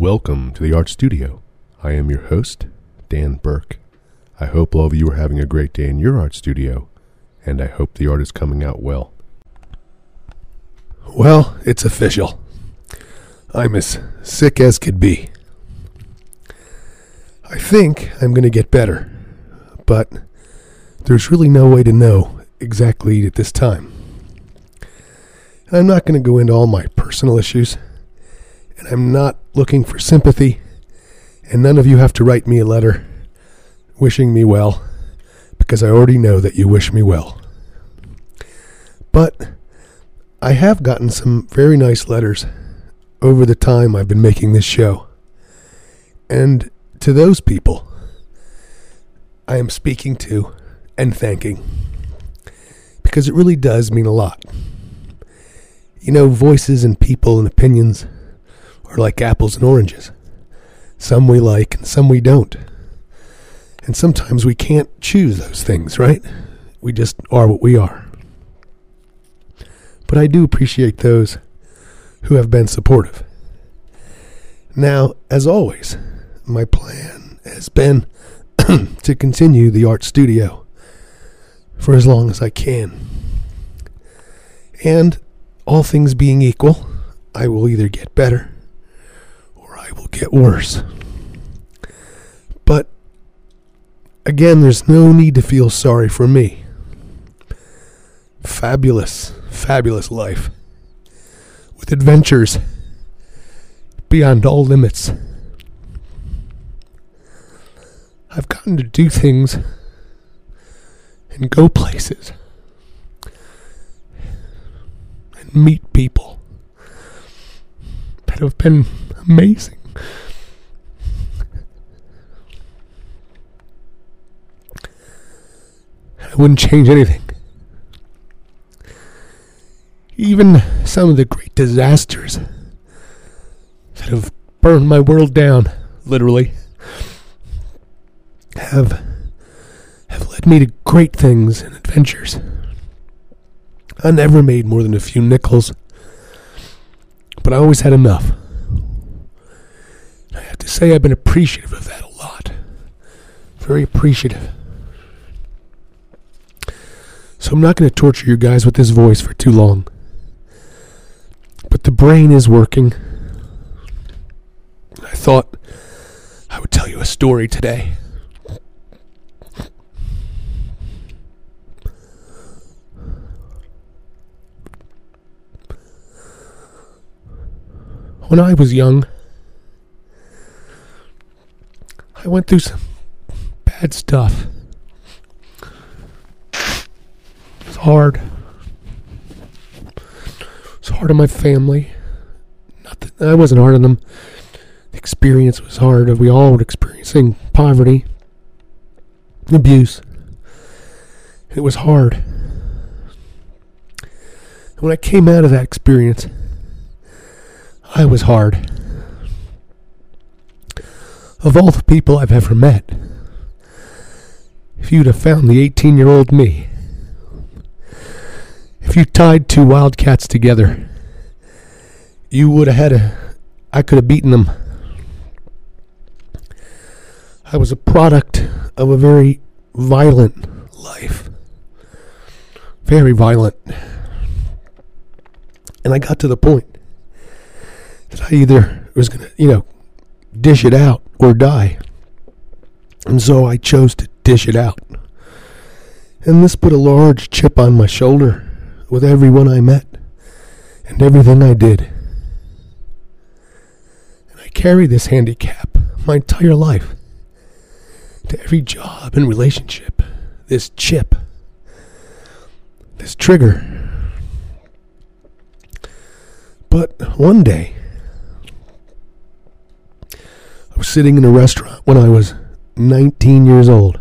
Welcome to the Art Studio. I am your host, Dan Burke. I hope all of you are having a great day in your art studio, and I hope the art is coming out well. Well, it's official. I'm as sick as could be. I think I'm going to get better, but there's really no way to know exactly at this time. I'm not going to go into all my personal issues, and I'm not looking for sympathy, and none of you have to write me a letter wishing me well, because I already know that you wish me well. But I have gotten some very nice letters over the time I've been making this show. And to those people, I am speaking to and thanking because it really does mean a lot. You know, voices and people and opinions are like apples and oranges. Some we like and some we don't. And sometimes we can't choose those things, right? We just are what we are. But I do appreciate those who have been supportive. Now, as always, my plan has been to continue the art studio for as long as I can. And all things being equal, I will either get better I will get worse. But again, there's no need to feel sorry for me. Fabulous, fabulous life with adventures beyond all limits. I've gotten to do things and go places and meet people that have been amazing. I wouldn't change anything. Even some of the great disasters that have burned my world down, literally, have have led me to great things and adventures. I never made more than a few nickels, but I always had enough. Say I've been appreciative of that a lot. Very appreciative. So I'm not going to torture you guys with this voice for too long. But the brain is working. I thought I would tell you a story today. When I was young, I went through some bad stuff. It was hard. It was hard on my family. I wasn't hard on them. The experience was hard. We all were experiencing poverty, abuse. It was hard. when I came out of that experience, I was hard. Of all the people I've ever met, if you'd have found the 18 year old me, if you tied two wildcats together, you would have had a. I could have beaten them. I was a product of a very violent life. Very violent. And I got to the point that I either was going to, you know, dish it out or die. And so I chose to dish it out. And this put a large chip on my shoulder with everyone I met and everything I did. And I carry this handicap my entire life to every job and relationship. This chip, this trigger. But one day, sitting in a restaurant when I was 19 years old.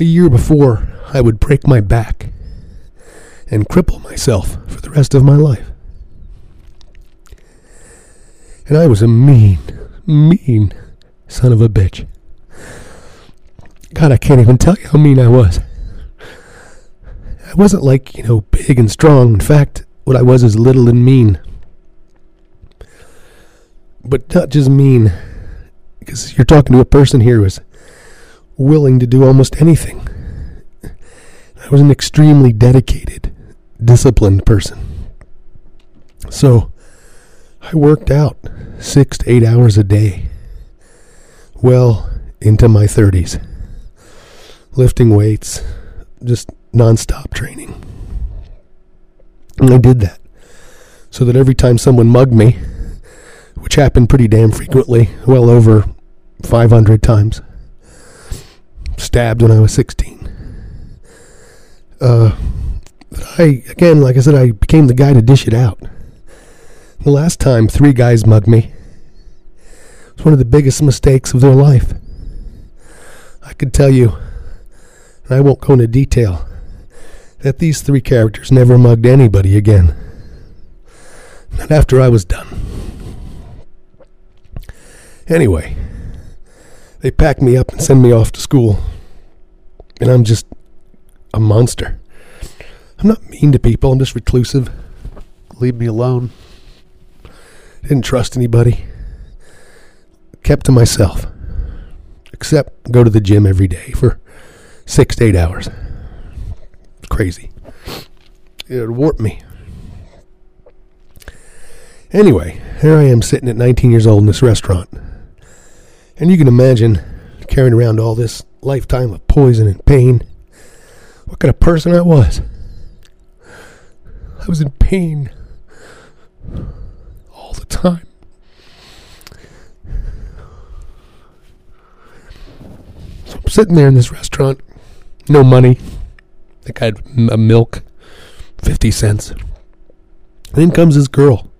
A year before, I would break my back and cripple myself for the rest of my life. And I was a mean, mean son of a bitch. God, I can't even tell you how mean I was. I wasn't like, you know, big and strong. In fact, what I was is little and mean. But not just mean, because you're talking to a person here who is willing to do almost anything. I was an extremely dedicated, disciplined person. So I worked out six to eight hours a day, well into my 30s, lifting weights, just nonstop training. And I did that so that every time someone mugged me, which happened pretty damn frequently, well over 500 times, stabbed when I was 16. Uh, I, again, like I said, I became the guy to dish it out. The last time three guys mugged me it was one of the biggest mistakes of their life. I could tell you, and I won't go into detail, that these three characters never mugged anybody again. Not after I was done. Anyway, they pack me up and send me off to school. And I'm just a monster. I'm not mean to people, I'm just reclusive. Leave me alone. Didn't trust anybody. Kept to myself. Except go to the gym every day for six to eight hours crazy. It warped me. Anyway, here I am sitting at 19 years old in this restaurant. And you can imagine carrying around all this lifetime of poison and pain. What kind of person I was. I was in pain all the time. So I'm sitting there in this restaurant, no money, I think I had a milk, 50 cents. And then comes this girl.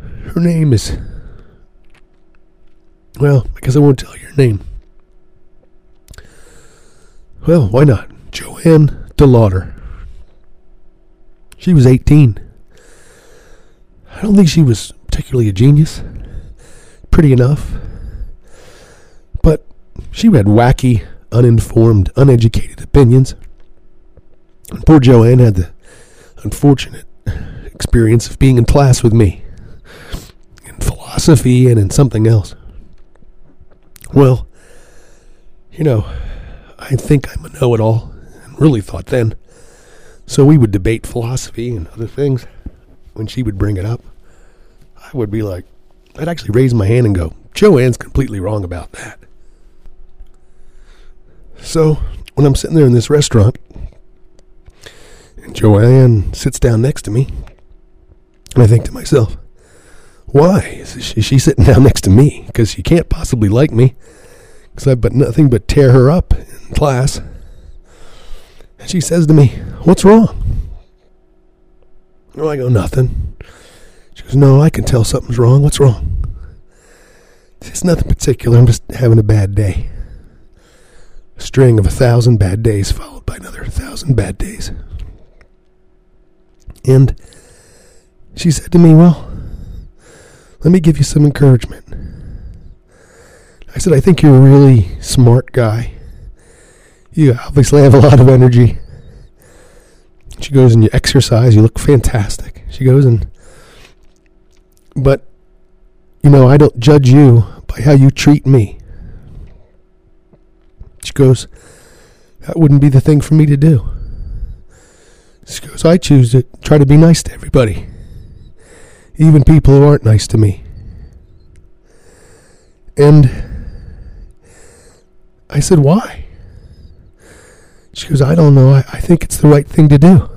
Her name is. Well, I guess I won't tell your name. Well, why not? Joanne DeLauder. She was 18. I don't think she was particularly a genius. Pretty enough. But she had wacky, uninformed, uneducated opinions. And poor Joanne had the unfortunate experience of being in class with me in philosophy and in something else. Well, you know, I think I'm a know it all, and really thought then. So we would debate philosophy and other things. When she would bring it up, I would be like, I'd actually raise my hand and go, Joanne's completely wrong about that. So when I'm sitting there in this restaurant, and Joanne sits down next to me. And I think to myself, why is she, she sitting down next to me? Because she can't possibly like me. Because I've but nothing but tear her up in class. And she says to me, What's wrong? No, I go, Nothing. She goes, No, I can tell something's wrong. What's wrong? It's nothing particular. I'm just having a bad day. A string of a thousand bad days followed by another thousand bad days. And she said to me, Well, let me give you some encouragement. I said, I think you're a really smart guy. You obviously have a lot of energy. She goes, and you exercise, you look fantastic. She goes, and, but, you know, I don't judge you by how you treat me. She goes, that wouldn't be the thing for me to do. So I choose to try to be nice to everybody, even people who aren't nice to me. And I said, Why? She goes, I don't know. I, I think it's the right thing to do.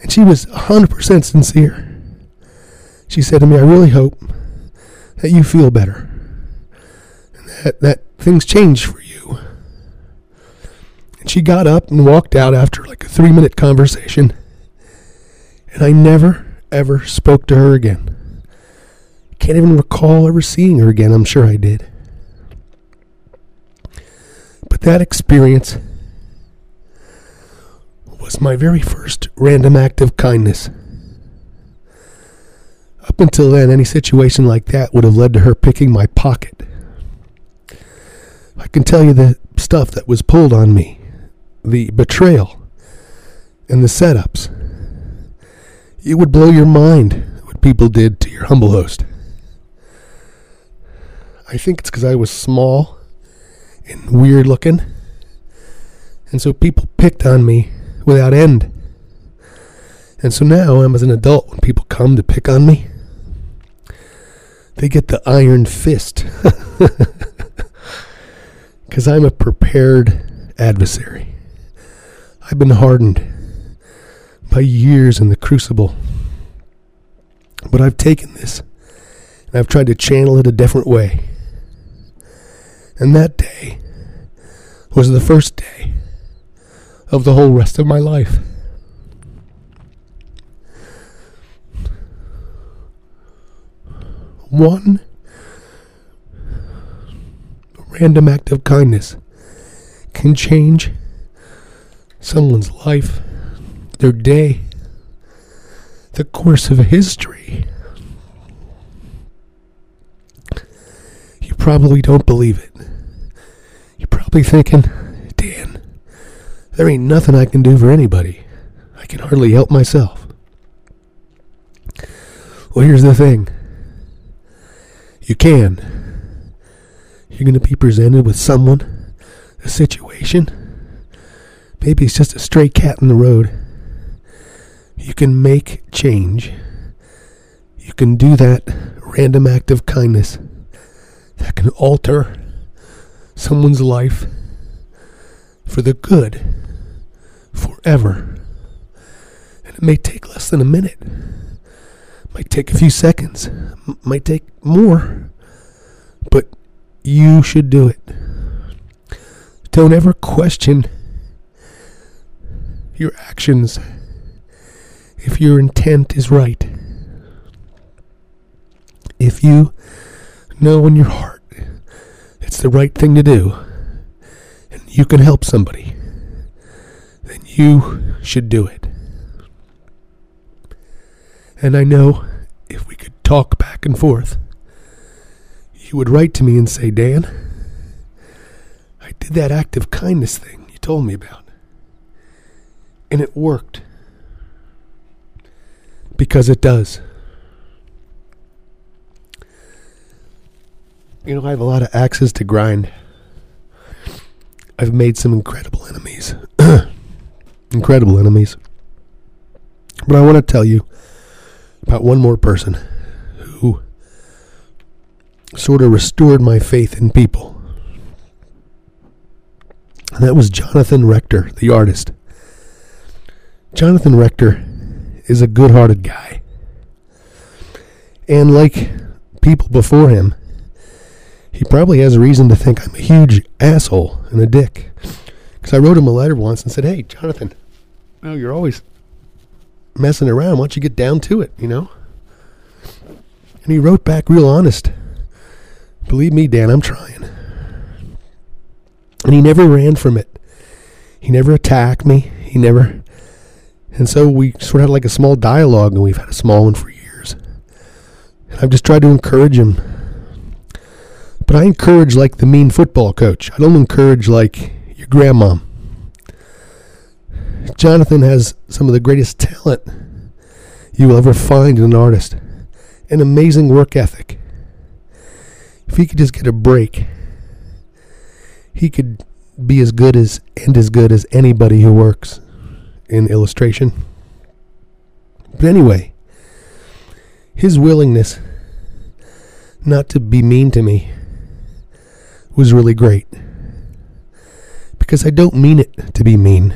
And she was 100% sincere. She said to me, I really hope that you feel better and that, that things change for you and she got up and walked out after like a three minute conversation. And I never, ever spoke to her again. can't even recall ever seeing her again. I'm sure I did. But that experience was my very first random act of kindness. Up until then, any situation like that would have led to her picking my pocket. I can tell you the stuff that was pulled on me, the betrayal, and the setups. It would blow your mind what people did to your humble host. I think it's because I was small and weird looking, and so people picked on me without end. And so now I'm as an adult, when people come to pick on me, they get the iron fist. Because I'm a prepared adversary. I've been hardened by years in the crucible. But I've taken this and I've tried to channel it a different way. And that day was the first day of the whole rest of my life. One random act of kindness can change someone's life, their day, the course of history. You probably don't believe it. You're probably thinking, Dan, there ain't nothing I can do for anybody. I can hardly help myself. Well, here's the thing you can. You're going to be presented with someone, a situation. Maybe it's just a stray cat in the road. You can make change. You can do that random act of kindness that can alter someone's life for the good forever. And it may take less than a minute, might take a few seconds, might take more, but you should do it. Don't ever question your actions if your intent is right. If you know in your heart it's the right thing to do and you can help somebody, then you should do it. And I know if we could talk back and forth, you would write to me and say, Dan, I did that act of kindness thing you told me about. And it worked. Because it does. You know, I have a lot of axes to grind. I've made some incredible enemies. incredible enemies. But I want to tell you about one more person who sort of restored my faith in people. And that was Jonathan Rector, the artist. Jonathan Rector is a good hearted guy. And like people before him, he probably has a reason to think I'm a huge asshole and a dick. Because I wrote him a letter once and said, Hey, Jonathan, well, you're always messing around. Why don't you get down to it, you know? And he wrote back real honest. Believe me, Dan, I'm trying. And he never ran from it. He never attacked me. He never. And so we sort of had like a small dialogue, and we've had a small one for years. And I've just tried to encourage him. But I encourage like the mean football coach. I don't encourage like your grandma. Jonathan has some of the greatest talent you will ever find in an artist. An amazing work ethic. If he could just get a break, he could be as good as and as good as anybody who works in illustration. But anyway, his willingness not to be mean to me was really great. Because I don't mean it to be mean.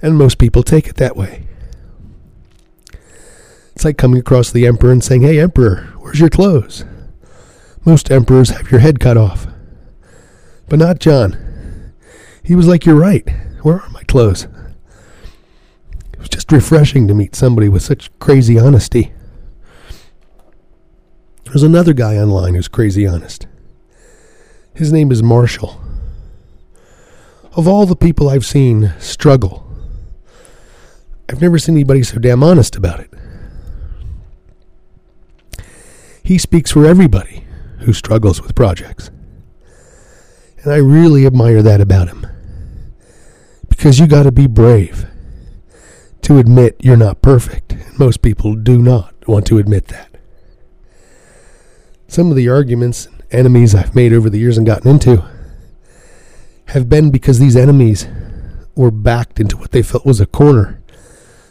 And most people take it that way. It's like coming across the emperor and saying, Hey, emperor, where's your clothes? Most emperors have your head cut off. But not John. He was like, You're right. Where are my clothes? Was just refreshing to meet somebody with such crazy honesty. There's another guy online who's crazy honest. His name is Marshall. Of all the people I've seen struggle, I've never seen anybody so damn honest about it. He speaks for everybody who struggles with projects. And I really admire that about him. Because you got to be brave to admit you're not perfect. Most people do not want to admit that. Some of the arguments and enemies I've made over the years and gotten into have been because these enemies were backed into what they felt was a corner.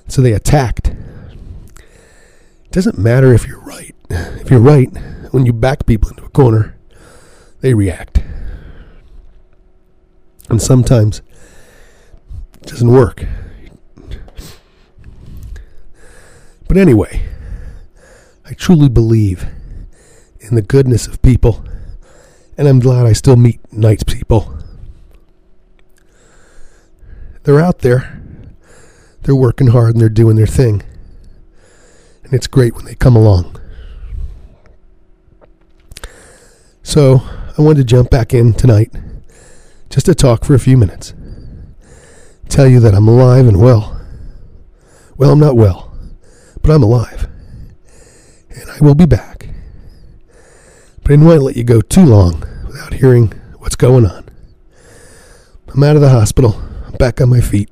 So they attacked. It doesn't matter if you're right. If you're right, when you back people into a corner, they react. And sometimes it doesn't work. But anyway, I truly believe in the goodness of people, and I'm glad I still meet nice people. They're out there, they're working hard, and they're doing their thing. And it's great when they come along. So, I wanted to jump back in tonight just to talk for a few minutes. Tell you that I'm alive and well. Well, I'm not well, but I'm alive. And I will be back. But I didn't want to let you go too long without hearing what's going on. I'm out of the hospital. I'm back on my feet.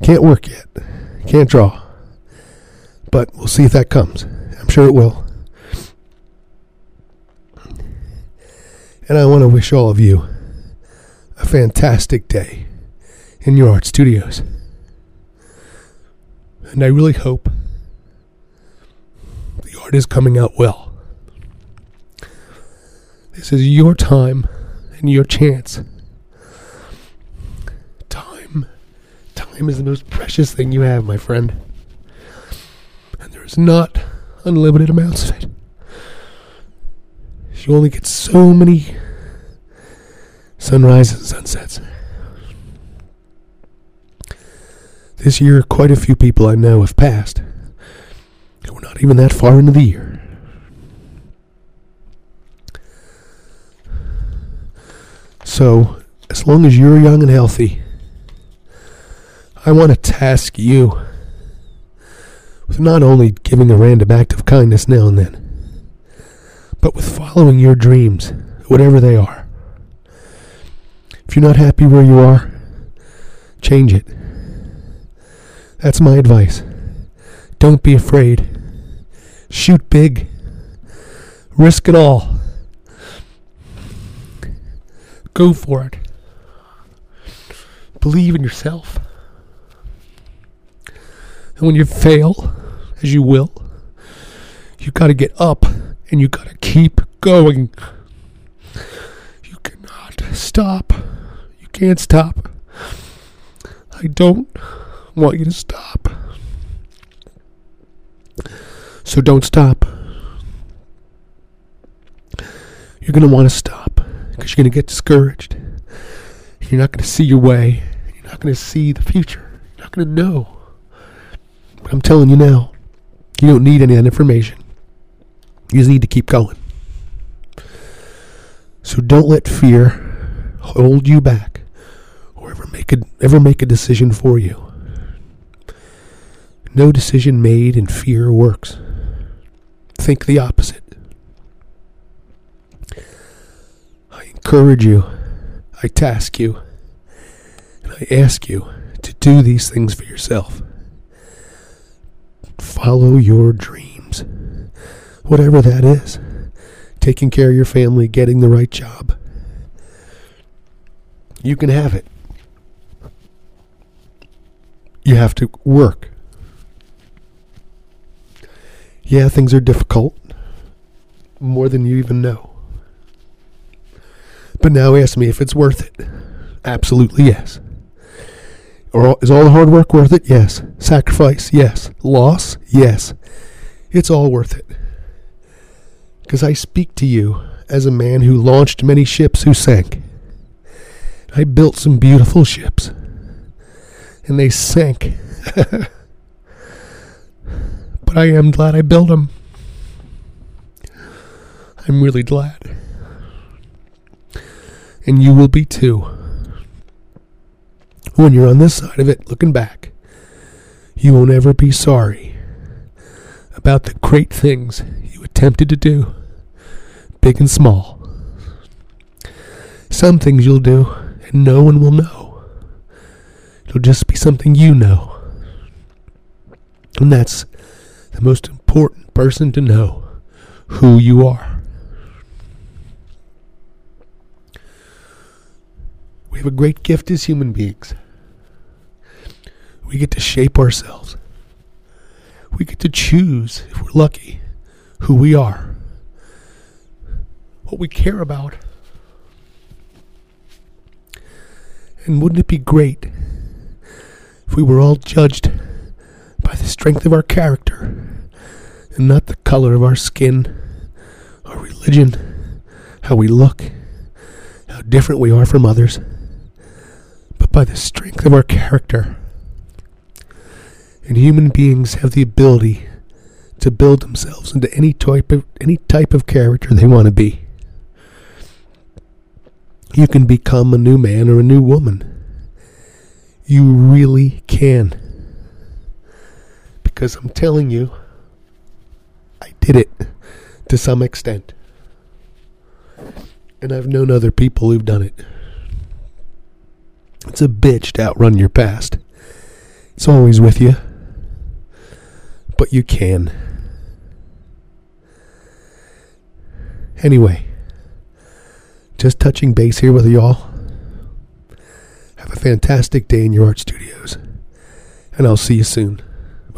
Can't work yet. Can't draw. But we'll see if that comes. I'm sure it will. And I want to wish all of you a fantastic day in your art studios. And I really hope art is coming out well. This is your time and your chance. Time. Time is the most precious thing you have, my friend. And there's not unlimited amounts of it. You only get so many sunrises and sunsets. This year, quite a few people I know have passed. We're not even that far into the year. So, as long as you're young and healthy, I want to task you with not only giving a random act of kindness now and then, but with following your dreams, whatever they are. If you're not happy where you are, change it. That's my advice. Don't be afraid. Shoot big. Risk it all. Go for it. Believe in yourself. And when you fail, as you will, you got to get up and you got to keep going. You cannot stop. You can't stop. I don't want you to stop. So don't stop. You're going to want to stop because you're going to get discouraged. You're not going to see your way. You're not going to see the future. You're not going to know. But I'm telling you now, you don't need any of that information. You just need to keep going. So don't let fear hold you back or ever make a, ever make a decision for you. No decision made in fear works. Think the opposite. I encourage you, I task you, and I ask you to do these things for yourself. Follow your dreams, whatever that is. Taking care of your family, getting the right job. You can have it. You have to work. Yeah, things are difficult, more than you even know. But now ask me if it's worth it. Absolutely yes. Or is all the hard work worth it? Yes. Sacrifice? Yes. Loss? Yes. It's all worth it. Because I speak to you as a man who launched many ships who sank. I built some beautiful ships, and they sank. but I am glad I built them. I'm really glad. And you will be too. When you're on this side of it, looking back, you won't ever be sorry about the great things you attempted to do, big and small. Some things you'll do, and no one will know. It'll just be something you know. And that's the most important person to know who you are. We have a great gift as human beings. We get to shape ourselves. We get to choose, if we're lucky, who we are, what we care about. And wouldn't it be great if we were all judged by the strength of our character and not the color of our skin, our religion, how we look, how different we are from others, but by the strength of our character? And human beings have the ability to build themselves into any type of any type of character they want to be. You can become a new man or a new woman. You really can. Because I'm telling you, I did it to some extent. And I've known other people who've done it. It's a bitch to outrun your past. It's always with you. But you can. Anyway, just touching base here with y'all. Have a fantastic day in your art studios. And I'll see you soon